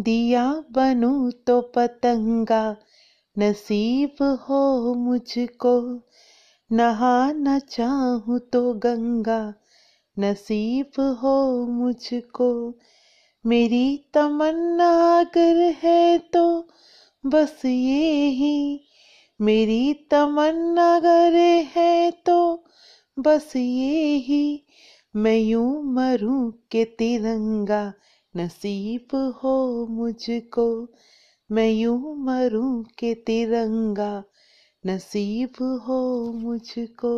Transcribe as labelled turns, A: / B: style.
A: दिया बनू तो पतंगा, नसीब हो मुझको। नहाना चाहूँ तो गंगा, नसीब हो मुझको। मेरी तमन्ना अगर है तो बस ये ही मेरी तमन्ना अगर है तो बस ये ही मैं यूँ मरूं के तिरंगा नसीब हो मुझको मैं यूँ मरूं के तिरंगा नसीब हो मुझको।